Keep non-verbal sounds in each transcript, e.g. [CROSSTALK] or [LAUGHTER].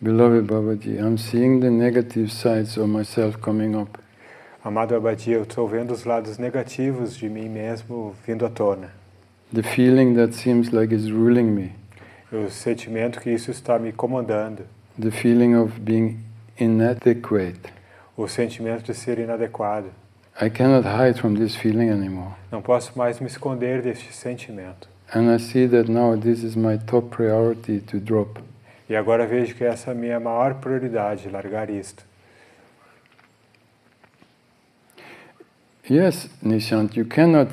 Beloved Babaji, I'm seeing the negative sides of myself coming up. Amado Abadia, eu estou vendo os lados negativos de mim mesmo vindo à tona. The feeling that seems like is ruling me. O sentimento que isso está me comandando. The feeling of being inadequate. O sentimento de ser inadequado. I cannot hide from this feeling anymore. Não posso mais me esconder deste sentimento. And I see that now this is my top priority to drop. E agora vejo que essa é a minha maior prioridade, largar isto. Yes, Nishant, you cannot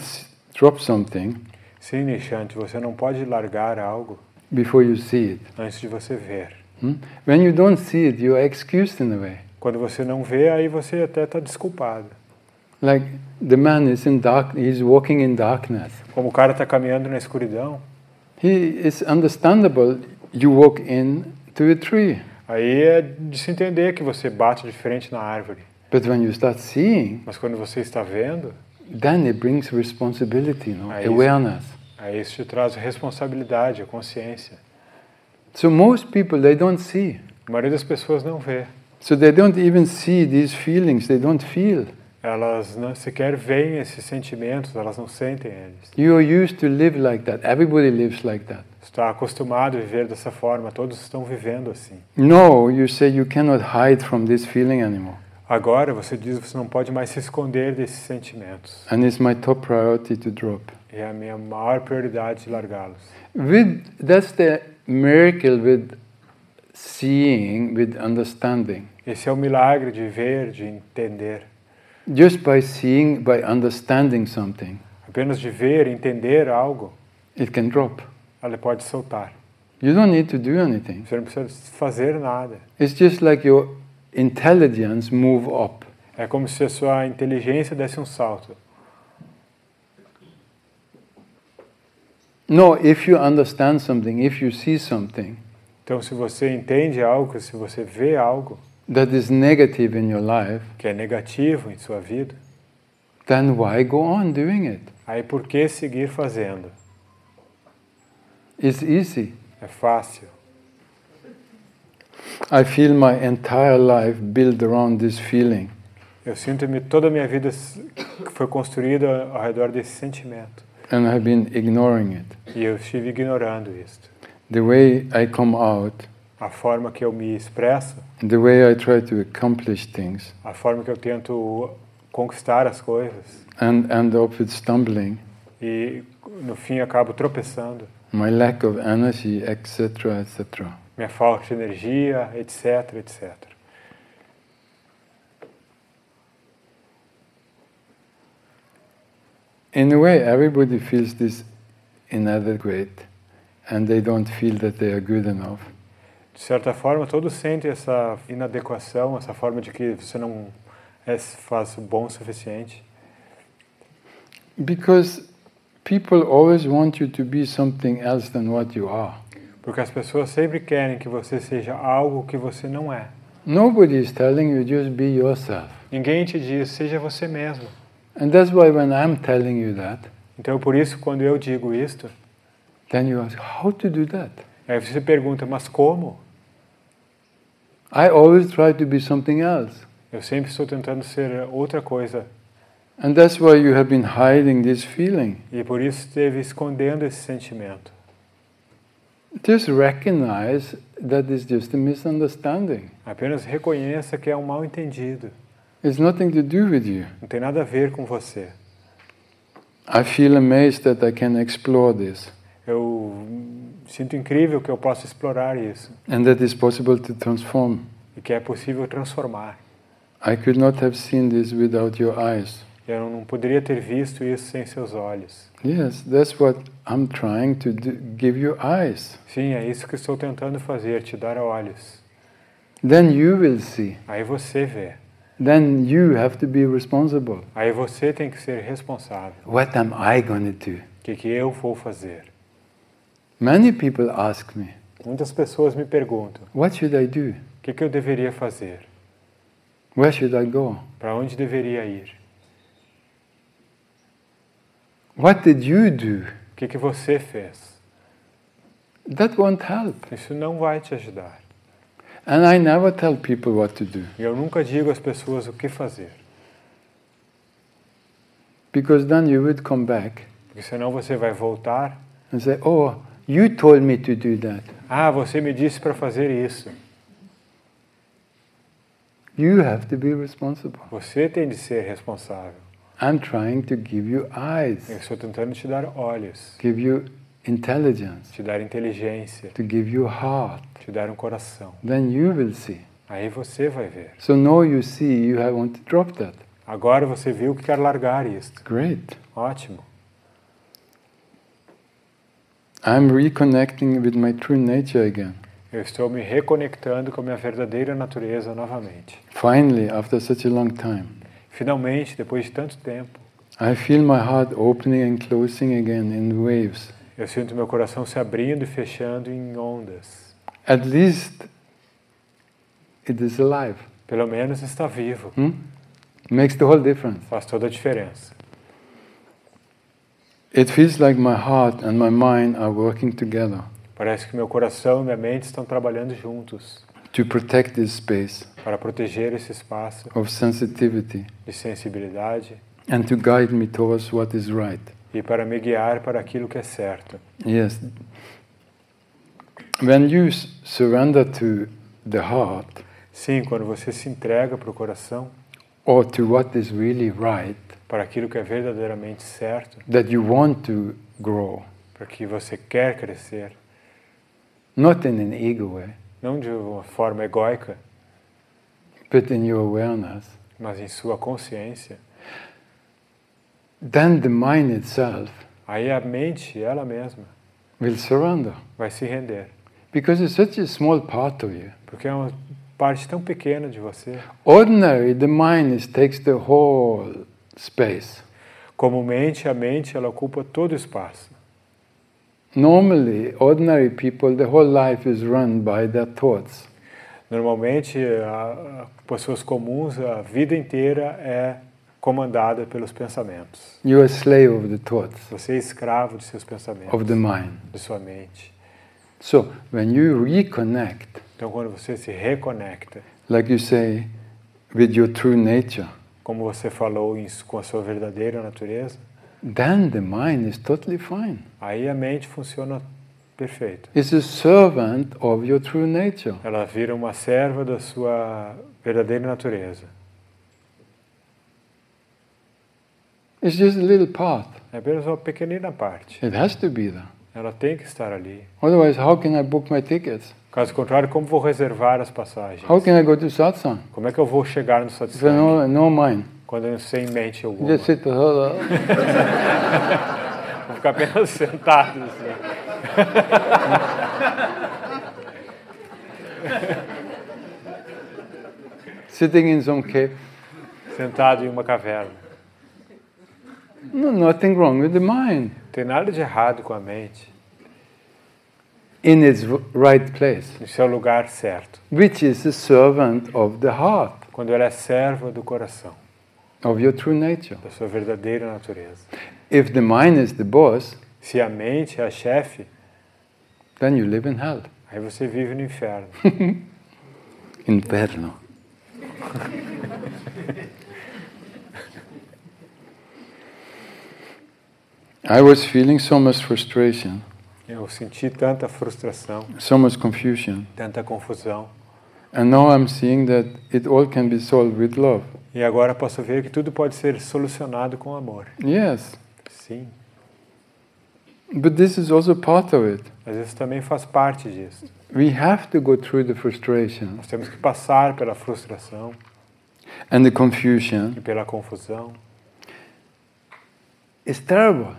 drop something Sim, Nishant, você não pode largar algo before you see it. antes de você ver. hmm? When you don't see it, you are excused in a way. Quando você não vê, aí você até está desculpado. Like the man is in dark, he's walking in darkness. Como o cara está caminhando na escuridão, He is understandable. You walk in to a tree, aí é de se entender que você bate de frente na árvore. but when you start seeing, Mas quando você está vendo, then it brings responsibility, no isso. awareness. aí isso te traz responsabilidade, a consciência. So most people they don't see. A maioria das pessoas não vê. So they don't even see these feelings. They don't feel. Elas não sequer veem esses sentimentos, elas não sentem eles. You are used to live like that. Everybody lives like that. Está acostumado a viver dessa forma, todos estão vivendo assim. No, you say you cannot hide from this feeling anymore. Agora você diz que você não pode mais se esconder desses sentimentos. And it's my top priority to drop. É a minha maior prioridade largá-los. With that's the miracle with seeing, with understanding. Esse é o milagre de ver, de entender. Just by seeing, by understanding something, Apenas de ver, entender algo, it can drop. ela pode soltar. You don't need to do anything. Você não precisa fazer nada. It's just like your intelligence move up. É como se a sua inteligência desse um salto. No, if you understand something, if you see something Então, se você entende algo, se você vê algo that is negative in your life, que é negativo em sua vida, then why go on doing it? aí por que seguir fazendo? It's easy. É fácil. I feel my entire life built around this feeling. Eu sinto-me toda a minha vida foi construída ao redor desse sentimento. and I've been ignoring it. E eu estive ignorando isto. The way I come out, A forma que eu me expresso, the way I try to accomplish things, a forma que eu tento conquistar as coisas and end up with stumbling, e no fim acabo tropeçando. my lack of energy, etc., etc. Minha falta de energia, etc, etc. In a way, everybody feels this inadequate, and they don't feel that they are good enough. De certa forma, todos sentem essa inadequação, essa forma de que você não é, faz o bom o suficiente. Because people always want you to be something else than what you are. Porque as pessoas sempre querem que você seja algo que você não é. Nobody is telling you just be yourself. Ninguém te diz, seja você mesmo. And that's why when I'm telling you that, Então, por isso, quando eu digo isto, then you ask, how to do that? aí você pergunta, mas como? I always try to be something else. Eu sempre estou tentando ser outra coisa. And that's why you have been hiding this feeling. E por isso esteve escondendo esse sentimento. Just recognize that it's just a misunderstanding. Apenas reconheça que é um mal entendido. It's nothing to do with you. Não tem nada a ver com você. I feel amazed that I can explore this Eu sinto incrível que eu possa explorar isso and that it's possible to transform. e que é possível transformar. I could not have seen this without your eyes. Eu não poderia ter visto isso sem seus olhos. Yes, that's what I'm trying to do, give you eyes. Sim, é isso que estou tentando fazer, te dar olhos. Then you will see. Aí você vê. Then you have to be responsible. Aí você tem que ser responsável. What am I going to do? O que, que eu vou fazer? Many people ask me, Muitas pessoas me perguntam: what should I do? o que, que eu deveria fazer? Where should I go? Para onde deveria ir? What did you do? O que, que você fez? That won't help. Isso não vai te ajudar. And I never tell people what to do E eu nunca digo às pessoas o que fazer, because then you would come back porque senão você vai voltar. and say, Oh, you told me to do that. Ah, você me disse para fazer isso. You have to be responsible. Você tem de ser responsável. I'm trying to give you eyes, Eu estou tentando te dar olhos, give you intelligence, te dar inteligência, to give you heart. te dar um coração. Then you will see. Aí você vai ver. So now you see you have want to drop that. Agora você viu que quer largar isto. Great. Ótimo. I'm reconnecting with my true nature again. Eu estou me reconectando com a minha verdadeira natureza novamente. Finally, after such a long time, Finalmente, depois de tanto tempo, I feel my heart opening and closing again in waves. eu sinto meu coração se abrindo e fechando em ondas. At least it is alive. Pelo menos está vivo. Hmm? Makes the whole difference. Faz toda a diferença. It feels like my heart and my mind are working together Parece que meu coração e minha mente estão trabalhando juntos to protect this space para proteger esse espaço of sensitivity de sensibilidade and to guide me towards what is right. e para me guiar para aquilo que é certo. Yes. When you surrender to the heart Sim, quando você se entrega para o coração, or to what is really right, para aquilo que é verdadeiramente certo, that you want to grow, para que você quer crescer, not in an ego way, não de uma forma egóica, but in your awareness, mas em sua consciência, then the mind itself aí a mente, ela mesma, will surrender vai se render. because it's such a small part of you. Porque é uma parte tão pequena de você. Ordinary, the mind takes the whole space. Comumente, a mente, ela ocupa todo o espaço. Normally, ordinary people, the whole life is run by their thoughts. Normalmente, a, a pessoas comuns, a vida inteira é comandada pelos pensamentos. You are slave of the thoughts, Você é escravo de seus pensamentos, of the mind. de sua mente. So, when you reconnect, Então, quando você se reconecta, like you say, with your true nature, como você falou, em- com a sua verdadeira natureza, then the mind is totally fine. aí a mente funciona perfeito. It's a servant of your true nature. Ela vira uma serva da sua verdadeira natureza. It's just a little part. É apenas uma pequenina parte. It has to be there. Ela tem que estar ali. Otherwise, how can I book my tickets? Caso contrário, como vou reservar as passagens? How can I go to satsang? Como é que eu vou chegar no satsang know, no mind. quando eu não sei em mente alguma? just sit there. [LAUGHS] Vou ficar apenas sentado assim. [LAUGHS] sitting in some cave. Sentado em uma caverna. No, nothing wrong with the mind. Tem nada de errado com a mente. In its right place, No seu lugar certo. which is the servant of the heart, Quando ela é serva do coração, of your true nature. da sua verdadeira natureza. If the mind is the boss, Se a mente é a chefe, then you live in hell. [LAUGHS] aí você vive no inferno. [LAUGHS] Inferno. [LAUGHS] I was feeling so much frustration, Eu senti tanta frustração, so much confusion, tanta confusão. and now I'm seeing that it all can be solved with love. E agora posso ver que tudo pode ser solucionado com amor. Yes, Sim, but this is also part of it. mas isso também faz parte disso. We have to go through the frustration Nós temos que passar pela frustração and the confusion. e pela confusão. It's terrible,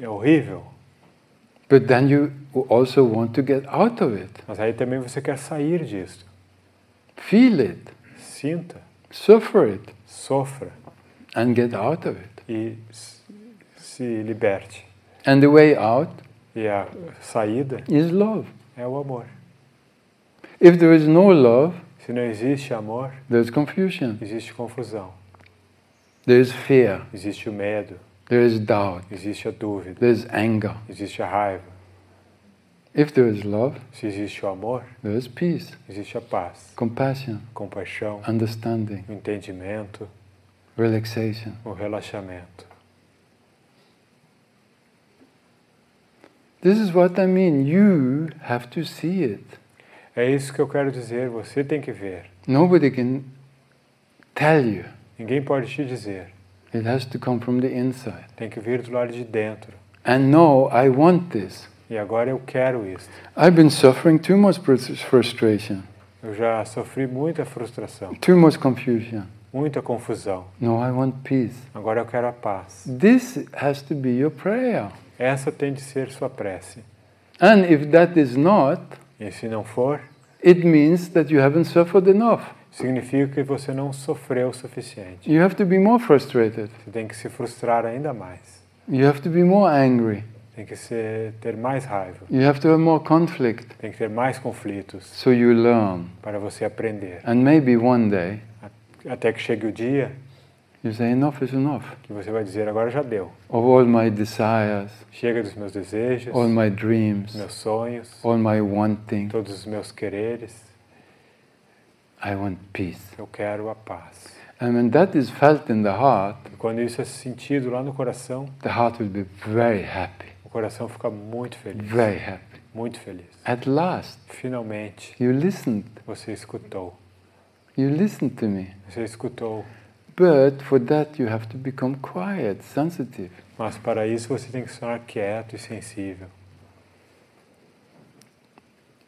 É horrível, but then you also want to get out of it. mas aí também você quer sair disso. Feel it, Sinta, suffer it, sofra and get out of it. e se liberte. And the way out E a saída is love. é o amor. If there is no love, Se não existe amor, there's confusion, existe confusão, there is fear, existe o medo, there is doubt, existe a dúvida, there is anger. existe a raiva. If there is love, Se existe o amor, there is peace, existe a paz, compassion, compaixão, understanding, o entendimento, relaxation. o relaxamento. This is what I mean. You have to see it. É isso que eu quero dizer, você tem que ver. Nobody can tell you. Ninguém pode te dizer. It has to come from the inside. Tem que vir do lado de dentro. And no, I want this. E agora eu quero isso. I've been suffering too much frus- frustration, Eu já sofri muita frustração, too much confusion. muita confusão. No, I want peace. Agora eu quero a paz. This has to be your prayer. Essa tem de ser sua prece. And if that is not, E se não for, it means that you haven't suffered enough. Significa que você não sofreu o suficiente. You have to be more frustrated. Você tem que se frustrar ainda mais. You have to be more angry. Tem que ser, ter mais raiva. You have to have more conflict. Tem que ter mais conflitos So you learn. para você aprender. And maybe one day Até que chegue o dia you say, enough is enough. que você vai dizer: agora já deu. Of all my desires, Chega dos meus desejos, all my dreams, meus sonhos, all my wanting. todos os meus quereres. I want peace. Eu quero a paz. And when that is felt in the heart, E quando isso é sentido lá no coração, the heart will be very happy. o coração fica muito feliz. Very happy. Muito feliz. At last, Finalmente, you listened. você escutou. You listened to me. Você escutou. But for that, you have to become quiet, sensitive. Mas para isso você tem que estar quieto e sensível.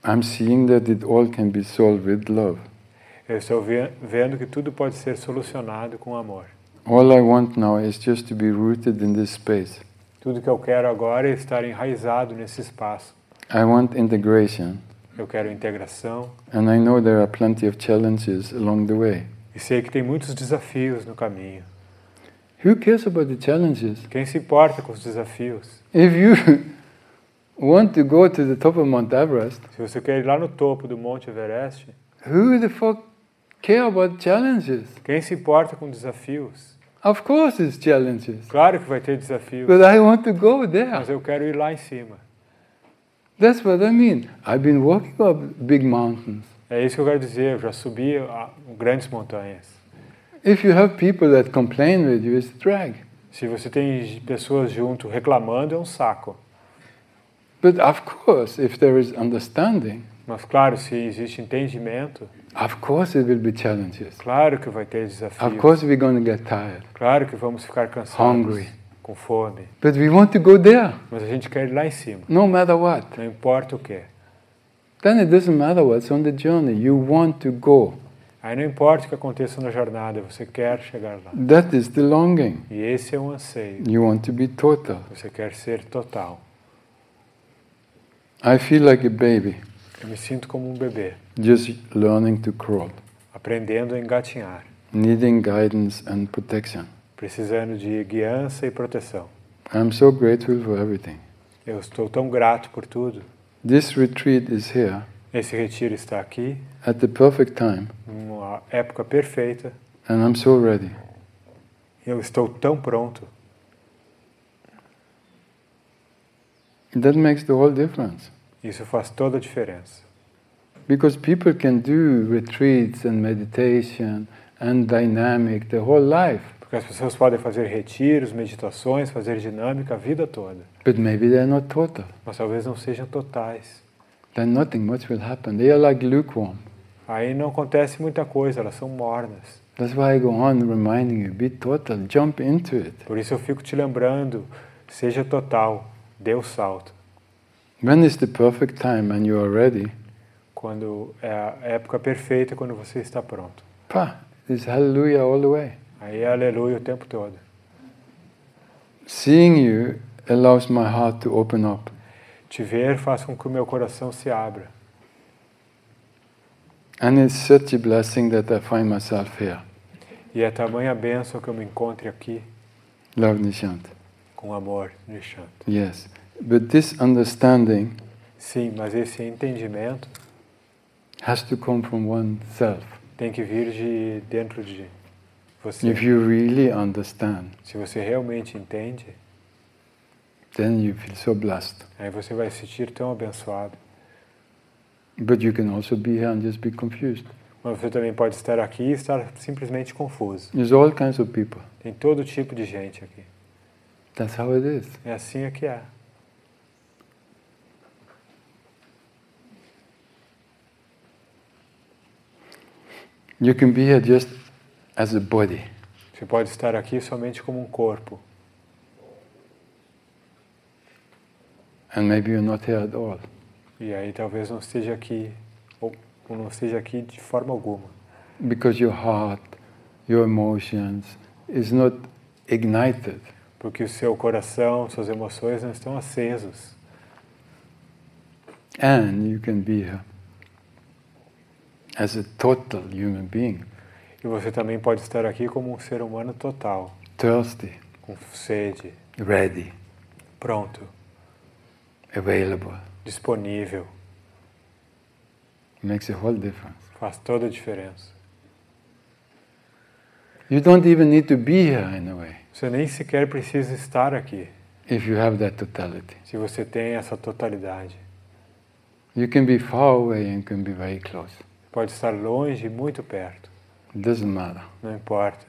I'm seeing that it all can be solved with love. Eu estou ve- vendo que tudo pode ser solucionado com amor. All I want now is just to be rooted in this space. Tudo que eu quero agora é estar enraizado nesse espaço. I want integration, Eu quero integração and I know there are plenty of challenges along the way. e sei que tem muitos desafios no caminho. Who cares about the challenges? Quem se importa com os desafios? If you [LAUGHS] want to go to the top of Mount Everest, Se você quer ir lá no topo do Monte Everest, who the fuck care about challenges? quem se importa com desafios? Of course, it's challenges, Claro que vai ter desafios, but I want to go there. mas eu quero ir lá em cima. That's what I mean. I've been walking up big mountains. É isso que eu quero dizer. Eu já subi a grandes montanhas. If you have people that complain with you, it's drag. Se você tem pessoas junto reclamando, é um saco. But of course, if there is understanding, Mas claro, se existe entendimento, of course it will be challenges. claro que vai ter Of desafios. course we're going to get tired. Claro que vamos ficar cansados, Hungry. com fome. But we want to go there, Mas a gente quer ir lá em cima, no matter what. não importa o que. Then it doesn't matter what's on the journey. You want to go. Aí não importa o que aconteça na jornada, você quer chegar lá. That is the longing. E esse é um anseio. You want to be total. Você quer ser total. I feel like a baby Eu me sinto como um bebê, just learning to crawl, aprendendo a engatinhar, needing guidance and protection. precisando de guiança e proteção. I'm so grateful for everything. Eu estou tão grato por tudo. This retreat is here Esse retiro está aqui, at the perfect time, numa época perfeita. and I'm so ready. Eu estou tão pronto. That makes the whole difference. Isso faz toda a diferença. Because people can do retreats and meditation and dynamic the whole life, Porque as pessoas podem fazer retiros, meditações, fazer dinâmica a vida toda. but maybe they're not total. Mas talvez não sejam totais. Then nothing much will happen. They are like lukewarm. Aí não acontece muita coisa, elas são mornas. That's why I go on reminding you be total, jump into it. Por isso eu fico te lembrando, seja total, dê o salto. When is the perfect time and you are ready? Quando é a época perfeita, quando você está pronto. Pah, it's hallelujah all the way. Aí é aleluia o tempo todo. Seeing you allows my heart to open up. Te ver faz com que o meu coração se abra. And it's such a blessing that I find myself here. E é tamanha bênção que eu me encontre aqui Love Nishant. com amor, Nishant. Yes. But this understanding Sim, mas esse entendimento has to come from oneself. tem que vir de dentro de você. If you really understand, Se você realmente entende, Then you feel so blessed. Aí você vai se sentir tão abençoado. But you can also be here and just be confused. Mas você também pode estar aqui e estar simplesmente confuso. There's all kinds of people. Tem todo tipo de gente aqui. That's how it is. É assim é que é. You can be here just as a body. Você pode estar aqui somente como um corpo. And maybe you're not here at all. E aí talvez não esteja aqui, ou ou não esteja aqui de forma alguma. Because your heart, your emotions is not ignited. Porque o seu coração, suas emoções não estão acesos. And you can be here as a total human being, E você também pode estar aqui como um ser humano total, thirsty, com sede, ready, pronto, available. disponível. makes a whole difference. Faz toda a diferença. You don't even need to be here in a way Você nem sequer precisa estar aqui, if you have that totality. se você tem essa totalidade. You can be far away and can be very close. Pode estar longe e muito perto, It doesn't matter. não importa.